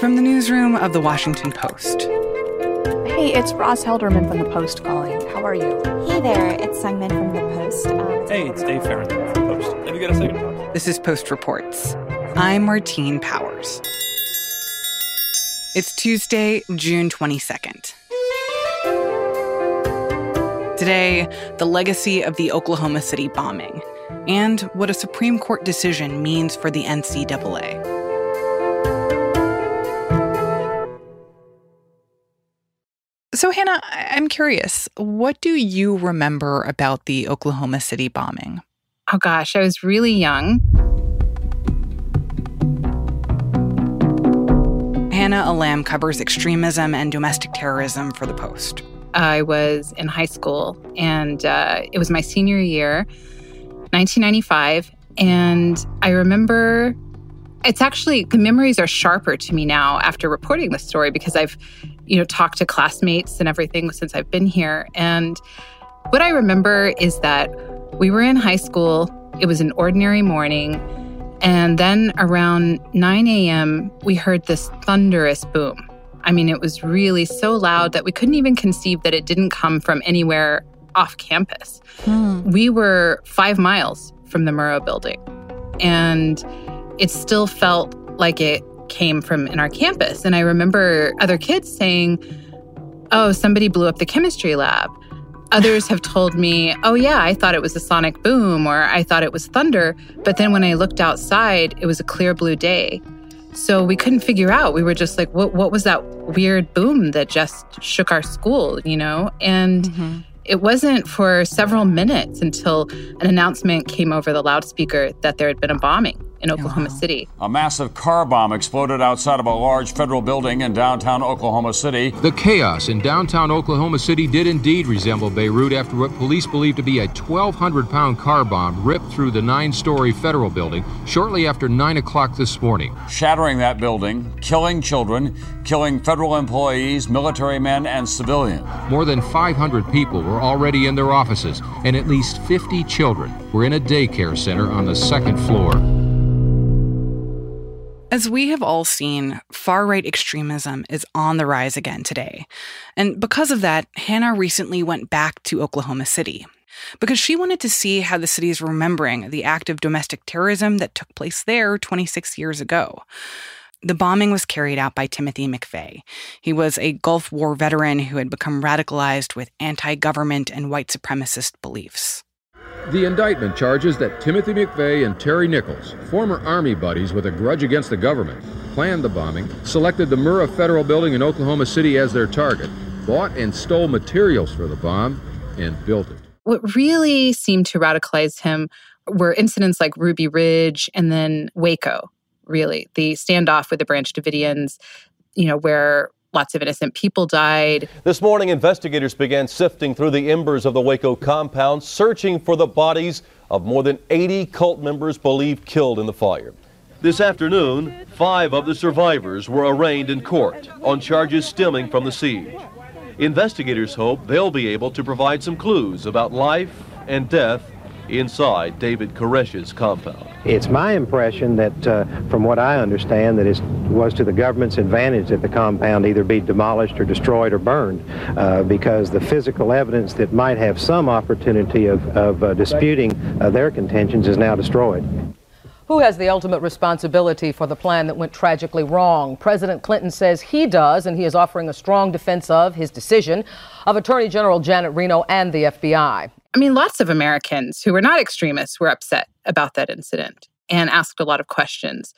From the newsroom of the Washington Post. Hey, it's Roz Helderman from the Post calling. How are you? Hey there, it's Seung Min from the Post. Um, hey, it's Dave Farron from the Post. Have you got a second? This is Post Reports. I'm Martine Powers. It's Tuesday, June 22nd. Today, the legacy of the Oklahoma City bombing and what a Supreme Court decision means for the NCAA. So, Hannah, I'm curious, what do you remember about the Oklahoma City bombing? Oh gosh, I was really young. Hannah Allam covers extremism and domestic terrorism for The Post. I was in high school, and uh, it was my senior year, 1995. And I remember it's actually the memories are sharper to me now after reporting the story because I've, you know, talked to classmates and everything since I've been here. And what I remember is that we were in high school, it was an ordinary morning. And then around 9 a.m., we heard this thunderous boom. I mean, it was really so loud that we couldn't even conceive that it didn't come from anywhere off campus. Hmm. We were five miles from the Murrah building, and it still felt like it came from in our campus. And I remember other kids saying, Oh, somebody blew up the chemistry lab. Others have told me, oh, yeah, I thought it was a sonic boom or I thought it was thunder. But then when I looked outside, it was a clear blue day. So we couldn't figure out. We were just like, what, what was that weird boom that just shook our school, you know? And mm-hmm. it wasn't for several minutes until an announcement came over the loudspeaker that there had been a bombing in Oklahoma City. A massive car bomb exploded outside of a large federal building in downtown Oklahoma City. The chaos in downtown Oklahoma City did indeed resemble Beirut after what police believe to be a 1,200 pound car bomb ripped through the nine story federal building shortly after 9 o'clock this morning. Shattering that building, killing children, killing federal employees, military men, and civilians. More than 500 people were already in their offices, and at least 50 children were in a daycare center on the second floor. As we have all seen, far right extremism is on the rise again today. And because of that, Hannah recently went back to Oklahoma City because she wanted to see how the city is remembering the act of domestic terrorism that took place there 26 years ago. The bombing was carried out by Timothy McVeigh. He was a Gulf War veteran who had become radicalized with anti government and white supremacist beliefs. The indictment charges that Timothy McVeigh and Terry Nichols, former Army buddies with a grudge against the government, planned the bombing, selected the Murrah Federal Building in Oklahoma City as their target, bought and stole materials for the bomb, and built it. What really seemed to radicalize him were incidents like Ruby Ridge and then Waco, really, the standoff with the Branch Davidians, you know, where Lots of innocent people died. This morning, investigators began sifting through the embers of the Waco compound, searching for the bodies of more than 80 cult members believed killed in the fire. This afternoon, five of the survivors were arraigned in court on charges stemming from the siege. Investigators hope they'll be able to provide some clues about life and death inside David Koresh's compound. It's my impression that, uh, from what I understand, that it was to the government's advantage that the compound either be demolished or destroyed or burned, uh, because the physical evidence that might have some opportunity of, of uh, disputing uh, their contentions is now destroyed. Who has the ultimate responsibility for the plan that went tragically wrong? President Clinton says he does, and he is offering a strong defense of his decision of Attorney General Janet Reno and the FBI. I mean, lots of Americans who were not extremists were upset about that incident and asked a lot of questions.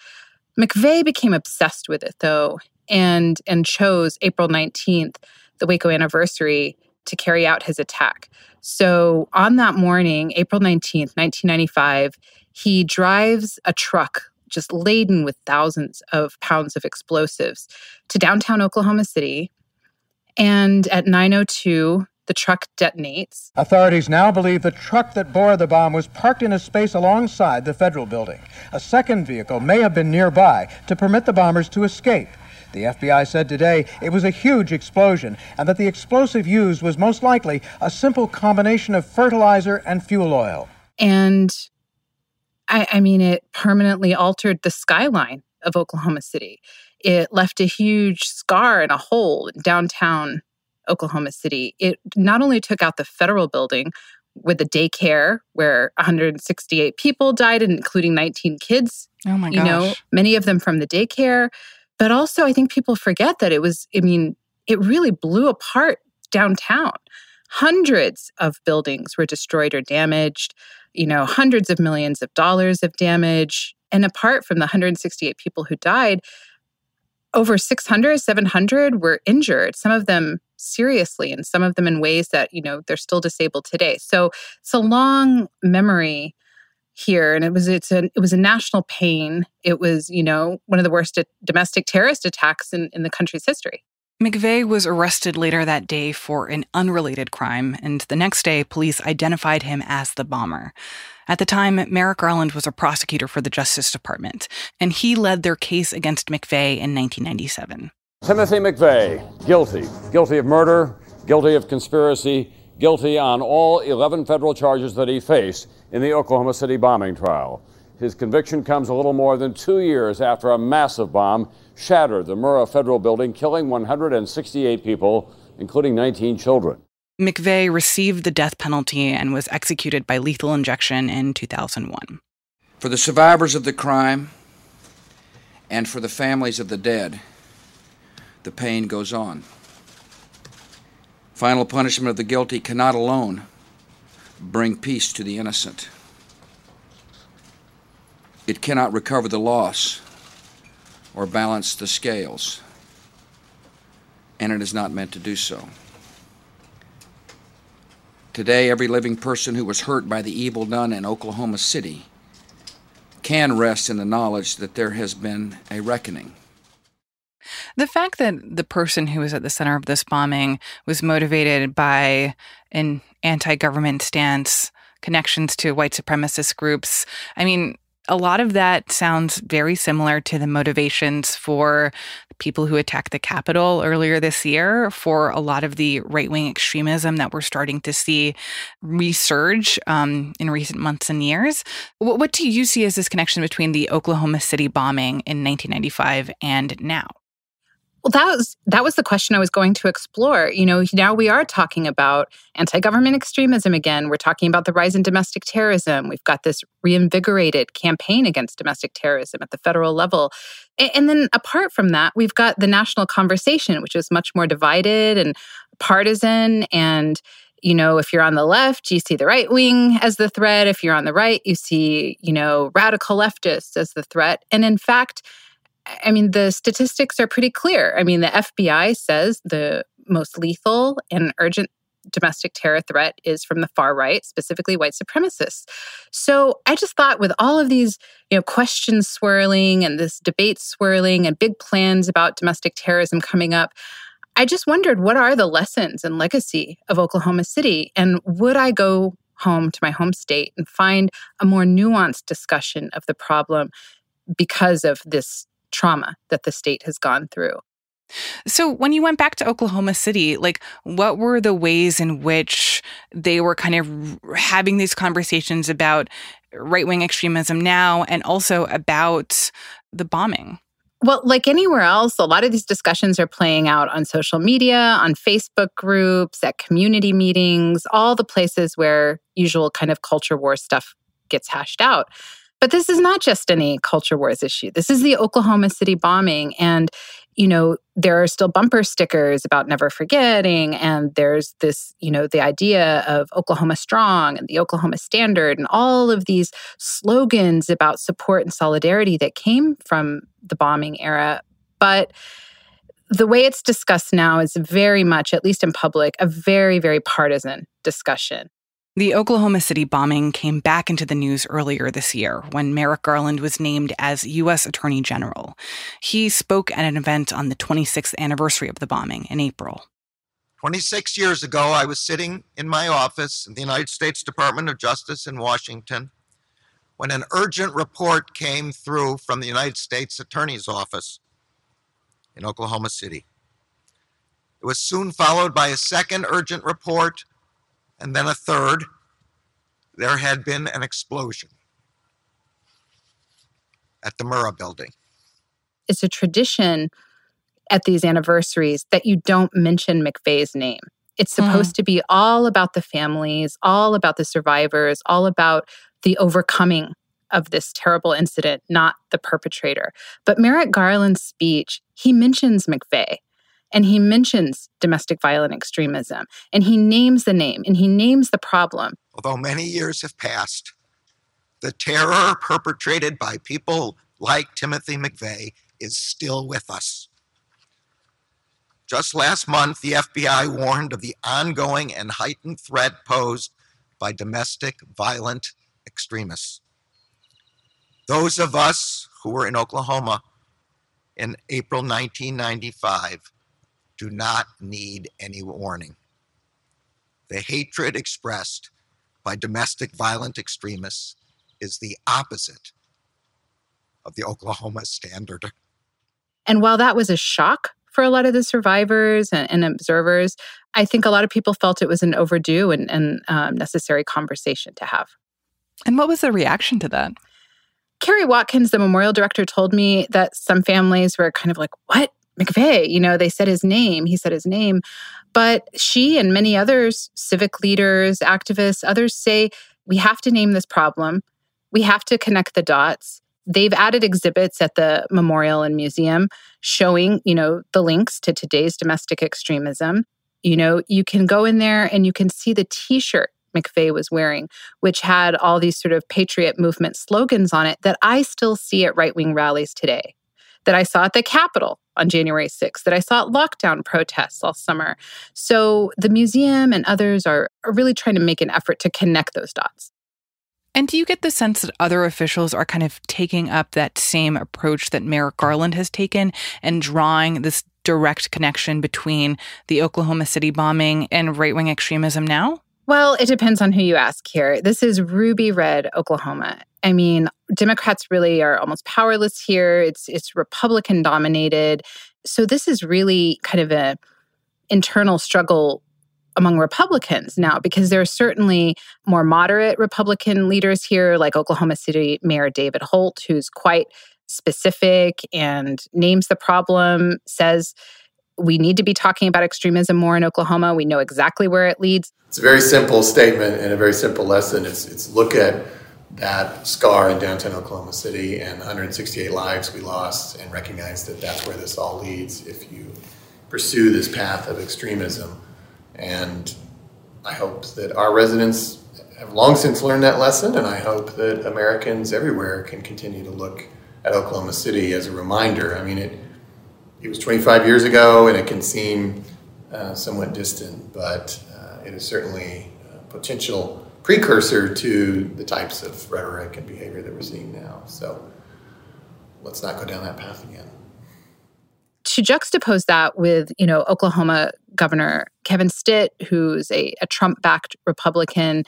McVeigh became obsessed with it, though, and, and chose April 19th, the Waco anniversary, to carry out his attack. So on that morning, April 19th, 1995, he drives a truck just laden with thousands of pounds of explosives to downtown Oklahoma City. And at 902, the truck detonates. Authorities now believe the truck that bore the bomb was parked in a space alongside the federal building. A second vehicle may have been nearby to permit the bombers to escape. The FBI said today it was a huge explosion and that the explosive used was most likely a simple combination of fertilizer and fuel oil. And I, I mean, it permanently altered the skyline of Oklahoma City. It left a huge scar and a hole in downtown Oklahoma City. It not only took out the federal building with the daycare where 168 people died, including 19 kids. Oh my gosh. You know, many of them from the daycare. But also, I think people forget that it was, I mean, it really blew apart downtown. Hundreds of buildings were destroyed or damaged, you know, hundreds of millions of dollars of damage. And apart from the 168 people who died, over 600, 700 were injured, some of them seriously, and some of them in ways that, you know, they're still disabled today. So it's a long memory here and it was it's a it was a national pain it was you know one of the worst uh, domestic terrorist attacks in, in the country's history McVeigh was arrested later that day for an unrelated crime, and the next day, police identified him as the bomber. At the time, Merrick Garland was a prosecutor for the Justice Department, and he led their case against McVeigh in 1997. Timothy McVeigh, guilty. Guilty of murder, guilty of conspiracy, guilty on all 11 federal charges that he faced in the Oklahoma City bombing trial. His conviction comes a little more than two years after a massive bomb shattered the Murrah Federal Building, killing 168 people, including 19 children. McVeigh received the death penalty and was executed by lethal injection in 2001. For the survivors of the crime and for the families of the dead, the pain goes on. Final punishment of the guilty cannot alone bring peace to the innocent. It cannot recover the loss or balance the scales, and it is not meant to do so. Today, every living person who was hurt by the evil done in Oklahoma City can rest in the knowledge that there has been a reckoning. The fact that the person who was at the center of this bombing was motivated by an anti government stance, connections to white supremacist groups, I mean, a lot of that sounds very similar to the motivations for people who attacked the Capitol earlier this year, for a lot of the right wing extremism that we're starting to see resurge um, in recent months and years. What, what do you see as this connection between the Oklahoma City bombing in 1995 and now? Well, that was that was the question I was going to explore. You know, now we are talking about anti-government extremism again. We're talking about the rise in domestic terrorism. We've got this reinvigorated campaign against domestic terrorism at the federal level. And then apart from that, we've got the national conversation, which is much more divided and partisan and you know, if you're on the left, you see the right wing as the threat. If you're on the right, you see, you know, radical leftists as the threat. And in fact, I mean, the statistics are pretty clear. I mean, the FBI says the most lethal and urgent domestic terror threat is from the far right, specifically white supremacists. So I just thought with all of these, you know, questions swirling and this debate swirling and big plans about domestic terrorism coming up, I just wondered what are the lessons and legacy of Oklahoma City and would I go home to my home state and find a more nuanced discussion of the problem because of this trauma that the state has gone through. So, when you went back to Oklahoma City, like what were the ways in which they were kind of having these conversations about right wing extremism now and also about the bombing? Well, like anywhere else, a lot of these discussions are playing out on social media, on Facebook groups, at community meetings, all the places where usual kind of culture war stuff gets hashed out. But this is not just any culture wars issue. This is the Oklahoma City bombing. And, you know, there are still bumper stickers about never forgetting. And there's this, you know, the idea of Oklahoma Strong and the Oklahoma Standard and all of these slogans about support and solidarity that came from the bombing era. But the way it's discussed now is very much, at least in public, a very, very partisan discussion. The Oklahoma City bombing came back into the news earlier this year when Merrick Garland was named as U.S. Attorney General. He spoke at an event on the 26th anniversary of the bombing in April. 26 years ago, I was sitting in my office in the United States Department of Justice in Washington when an urgent report came through from the United States Attorney's Office in Oklahoma City. It was soon followed by a second urgent report and then a third, there had been an explosion at the Murrah building. it's a tradition at these anniversaries that you don't mention McVeigh's name. It's Hmm. supposed to be all about the families, all about the survivors, all about the overcoming of this terrible incident, not the perpetrator. But Merrick Garland's speech, he mentions McVeigh and he mentions domestic violent extremism and he names the name and he names the problem. Although many years have passed, the terror perpetrated by people like Timothy McVeigh is still with us. Just last month, the FBI warned of the ongoing and heightened threat posed by domestic violent extremists. Those of us who were in Oklahoma in April 1995 do not need any warning. The hatred expressed by domestic violent extremists is the opposite of the Oklahoma standard. And while that was a shock for a lot of the survivors and, and observers, I think a lot of people felt it was an overdue and, and um, necessary conversation to have. And what was the reaction to that? Kari Watkins, the memorial director, told me that some families were kind of like, What? McVeigh? You know, they said his name. He said his name. But she and many others, civic leaders, activists, others say we have to name this problem. We have to connect the dots. They've added exhibits at the memorial and museum showing, you know, the links to today's domestic extremism. You know, you can go in there and you can see the t-shirt McVeigh was wearing, which had all these sort of patriot movement slogans on it that I still see at right-wing rallies today. That I saw at the Capitol on January 6th, that I saw at lockdown protests all summer. So the museum and others are, are really trying to make an effort to connect those dots. And do you get the sense that other officials are kind of taking up that same approach that Merrick Garland has taken and drawing this direct connection between the Oklahoma City bombing and right wing extremism now? Well, it depends on who you ask here. This is ruby red Oklahoma. I mean, Democrats really are almost powerless here. It's it's Republican dominated. So this is really kind of a internal struggle among Republicans now because there are certainly more moderate Republican leaders here like Oklahoma City Mayor David Holt who's quite specific and names the problem, says we need to be talking about extremism more in Oklahoma. We know exactly where it leads. It's a very simple statement and a very simple lesson. It's, it's look at that scar in downtown Oklahoma City and 168 lives we lost and recognize that that's where this all leads if you pursue this path of extremism. And I hope that our residents have long since learned that lesson, and I hope that Americans everywhere can continue to look at Oklahoma City as a reminder. I mean, it, it was 25 years ago, and it can seem uh, somewhat distant, but uh, it is certainly a potential precursor to the types of rhetoric and behavior that we're seeing now. So let's not go down that path again. To juxtapose that with, you know, Oklahoma Governor Kevin Stitt, who's a, a Trump-backed Republican,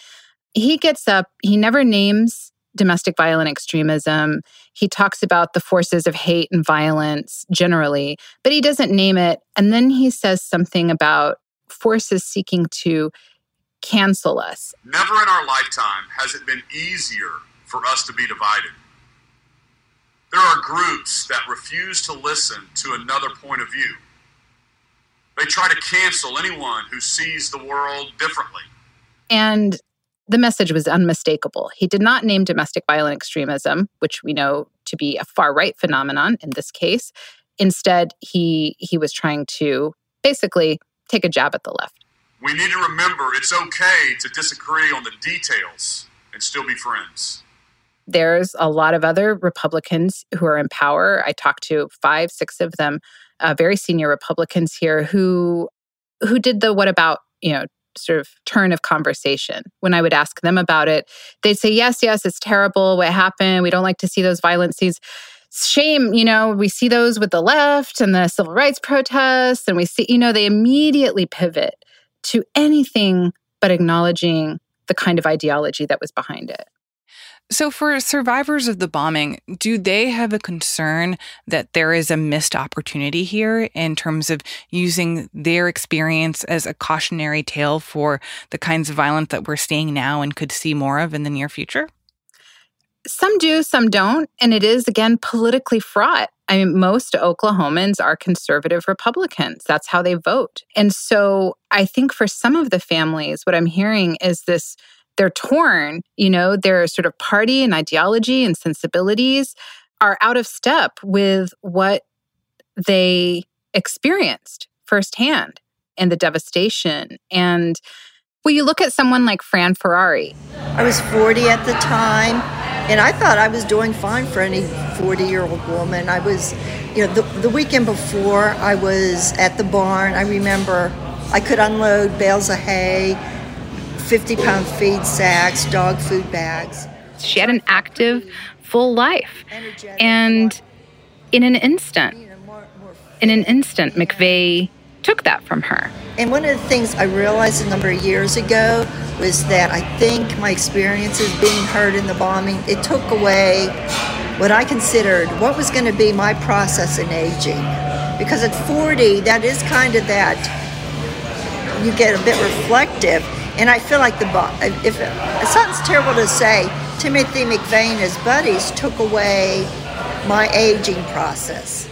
he gets up, he never names domestic violent extremism. He talks about the forces of hate and violence generally, but he doesn't name it. And then he says something about forces seeking to cancel us. Never in our lifetime has it been easier for us to be divided. There are groups that refuse to listen to another point of view. They try to cancel anyone who sees the world differently. And the message was unmistakable. He did not name domestic violent extremism, which we know to be a far right phenomenon in this case. Instead, he he was trying to basically take a jab at the left. We need to remember it's okay to disagree on the details and still be friends. There's a lot of other Republicans who are in power. I talked to five, six of them, uh, very senior Republicans here, who who did the what about you know sort of turn of conversation. When I would ask them about it, they'd say, "Yes, yes, it's terrible. What happened? We don't like to see those violent scenes." Shame, you know, we see those with the left and the civil rights protests, and we see, you know, they immediately pivot to anything but acknowledging the kind of ideology that was behind it. So, for survivors of the bombing, do they have a concern that there is a missed opportunity here in terms of using their experience as a cautionary tale for the kinds of violence that we're seeing now and could see more of in the near future? Some do, some don't. And it is, again, politically fraught. I mean, most Oklahomans are conservative Republicans. That's how they vote. And so I think for some of the families, what I'm hearing is this they're torn, you know, their sort of party and ideology and sensibilities are out of step with what they experienced firsthand and the devastation. And well, you look at someone like Fran Ferrari. I was 40 at the time, and I thought I was doing fine for any 40 year old woman. I was, you know, the, the weekend before, I was at the barn. I remember I could unload bales of hay, 50 pound feed sacks, dog food bags. She had an active, full life. And in an instant, in an instant, McVeigh took that from her. And one of the things I realized a number of years ago was that I think my experiences being hurt in the bombing, it took away what I considered what was going to be my process in aging. Because at 40, that is kind of that, you get a bit reflective. And I feel like the, if it sounds terrible to say, Timothy McVeigh and his buddies took away my aging process.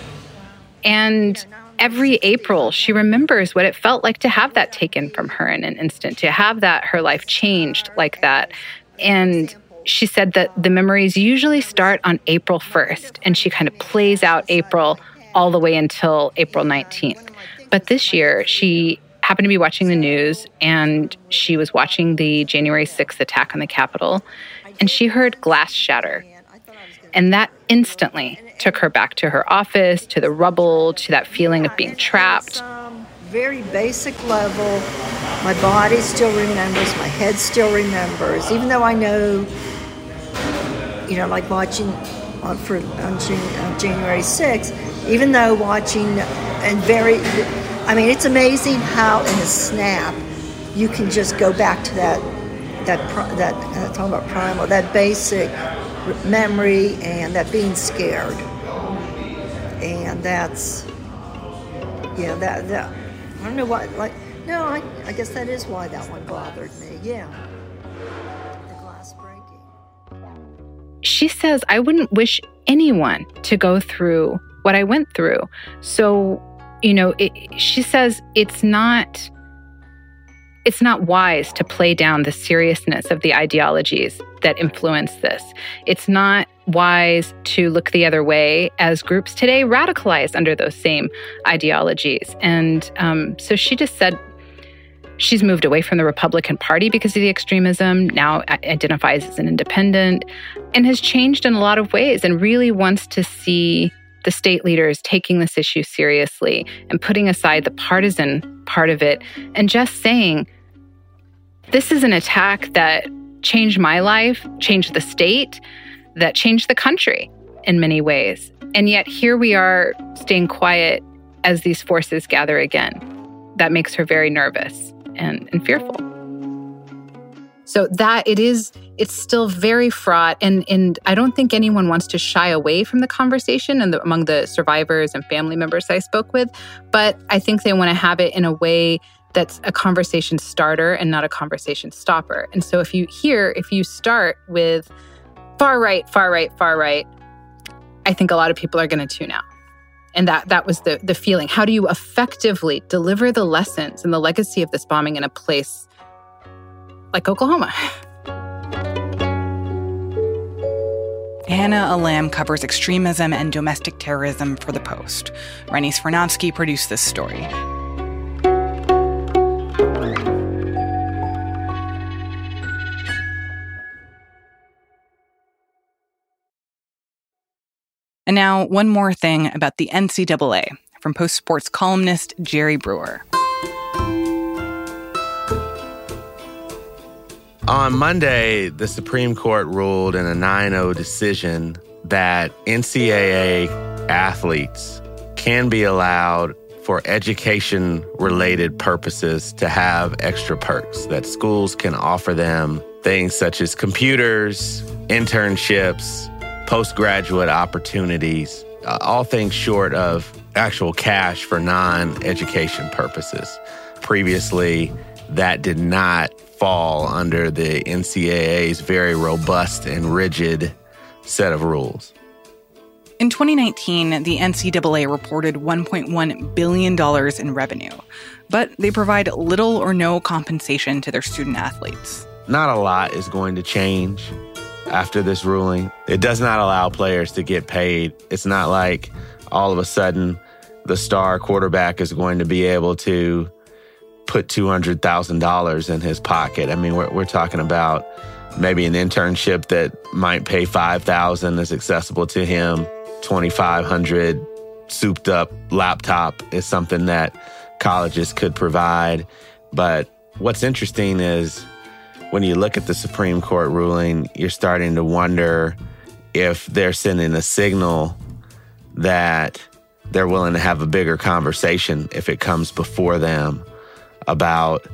And every April, she remembers what it felt like to have that taken from her in an instant, to have that her life changed like that. And she said that the memories usually start on April 1st, and she kind of plays out April all the way until April 19th. But this year, she happened to be watching the news and she was watching the January 6th attack on the Capitol, and she heard glass shatter. And that instantly took her back to her office, to the rubble, to that feeling of being trapped. Very basic level, my body still remembers, my head still remembers, even though I know, you know, like watching on, for, on, on January 6th, even though watching and very, I mean, it's amazing how in a snap you can just go back to that, that, that, uh, talking about primal, that basic memory and that being scared. That's, yeah, that, that, I don't know why, like, no, I, I guess that is why that one bothered me, yeah. The glass breaking. She says, I wouldn't wish anyone to go through what I went through. So, you know, it, she says it's not it's not wise to play down the seriousness of the ideologies that influence this. It's not wise to look the other way as groups today radicalize under those same ideologies. And um, so she just said she's moved away from the Republican Party because of the extremism, now identifies as an independent, and has changed in a lot of ways and really wants to see the state leaders taking this issue seriously and putting aside the partisan part of it and just saying, this is an attack that changed my life, changed the state, that changed the country in many ways. And yet here we are staying quiet as these forces gather again. That makes her very nervous and, and fearful. So that it is, it's still very fraught, and and I don't think anyone wants to shy away from the conversation. And among the survivors and family members I spoke with, but I think they want to have it in a way that's a conversation starter and not a conversation stopper. And so if you hear, if you start with far right, far right, far right, I think a lot of people are going to tune out. And that that was the the feeling. How do you effectively deliver the lessons and the legacy of this bombing in a place like Oklahoma. Hannah Allam covers extremism and domestic terrorism for The Post. Rennie Svirnovskiy produced this story. And now, one more thing about the NCAA from Post Sports columnist Jerry Brewer. On Monday, the Supreme Court ruled in a 9 0 decision that NCAA athletes can be allowed for education related purposes to have extra perks, that schools can offer them things such as computers, internships, postgraduate opportunities, uh, all things short of actual cash for non education purposes. Previously, that did not fall under the NCAA's very robust and rigid set of rules. In 2019, the NCAA reported $1.1 billion in revenue, but they provide little or no compensation to their student athletes. Not a lot is going to change after this ruling. It does not allow players to get paid. It's not like all of a sudden the star quarterback is going to be able to put $200,000 in his pocket. I mean, we're, we're talking about maybe an internship that might pay 5000 is accessible to him 2500 souped up laptop is something that colleges could provide but what's interesting is when you look at the supreme court ruling you're starting to wonder if they're sending a signal that they're willing to have a bigger conversation if it comes before them about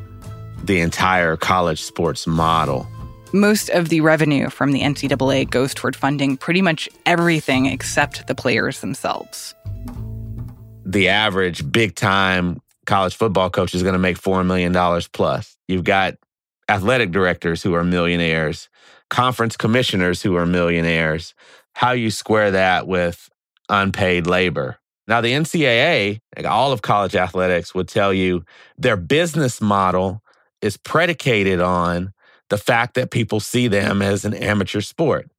the entire college sports model most of the revenue from the NCAA goes toward funding pretty much everything except the players themselves. The average big time college football coach is going to make $4 million plus. You've got athletic directors who are millionaires, conference commissioners who are millionaires. How you square that with unpaid labor? Now, the NCAA, all of college athletics would tell you their business model is predicated on the fact that people see them as an amateur sport,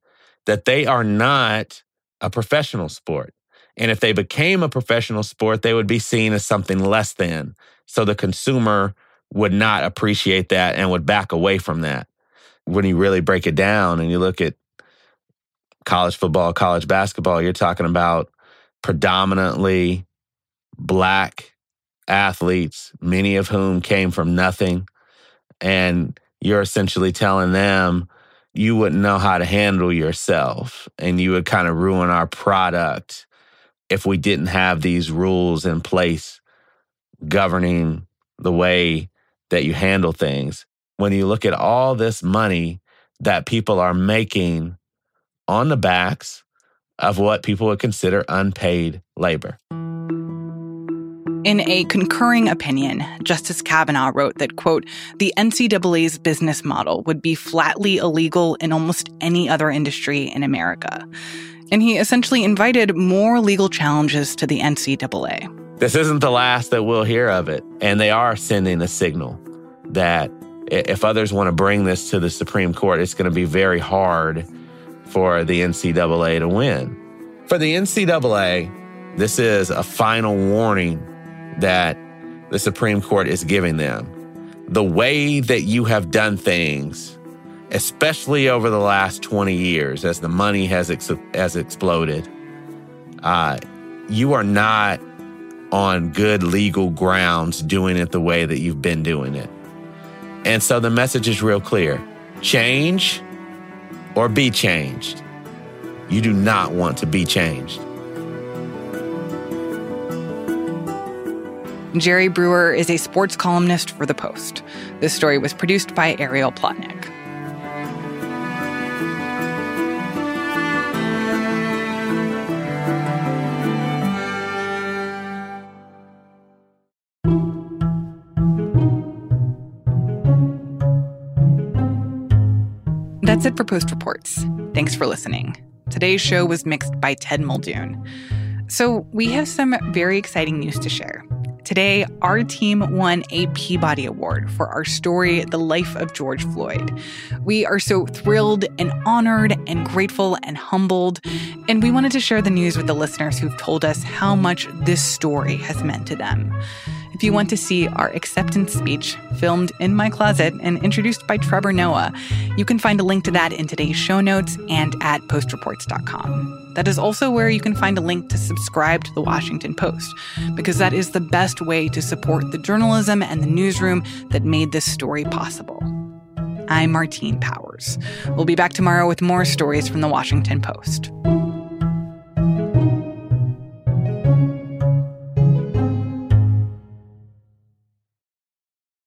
that they are not a professional sport. And if they became a professional sport, they would be seen as something less than. So the consumer would not appreciate that and would back away from that. When you really break it down and you look at college football, college basketball, you're talking about predominantly black athletes, many of whom came from nothing. And you're essentially telling them you wouldn't know how to handle yourself and you would kind of ruin our product if we didn't have these rules in place governing the way that you handle things. When you look at all this money that people are making on the backs of what people would consider unpaid labor. In a concurring opinion, Justice Kavanaugh wrote that, quote, the NCAA's business model would be flatly illegal in almost any other industry in America. And he essentially invited more legal challenges to the NCAA. This isn't the last that we'll hear of it. And they are sending a signal that if others want to bring this to the Supreme Court, it's going to be very hard for the NCAA to win. For the NCAA, this is a final warning that the Supreme Court is giving them. The way that you have done things, especially over the last 20 years as the money has, ex- has exploded, uh, you are not on good legal grounds doing it the way that you've been doing it. And so the message is real clear change or be changed. You do not want to be changed. Jerry Brewer is a sports columnist for The Post. This story was produced by Ariel Plotnick. That's it for Post Reports. Thanks for listening. Today's show was mixed by Ted Muldoon. So, we have some very exciting news to share. Today, our team won a Peabody Award for our story, The Life of George Floyd. We are so thrilled and honored and grateful and humbled. And we wanted to share the news with the listeners who've told us how much this story has meant to them. If you want to see our acceptance speech filmed in my closet and introduced by Trevor Noah, you can find a link to that in today's show notes and at postreports.com. That is also where you can find a link to subscribe to the Washington Post, because that is the best way to support the journalism and the newsroom that made this story possible. I'm Martine Powers. We'll be back tomorrow with more stories from the Washington Post.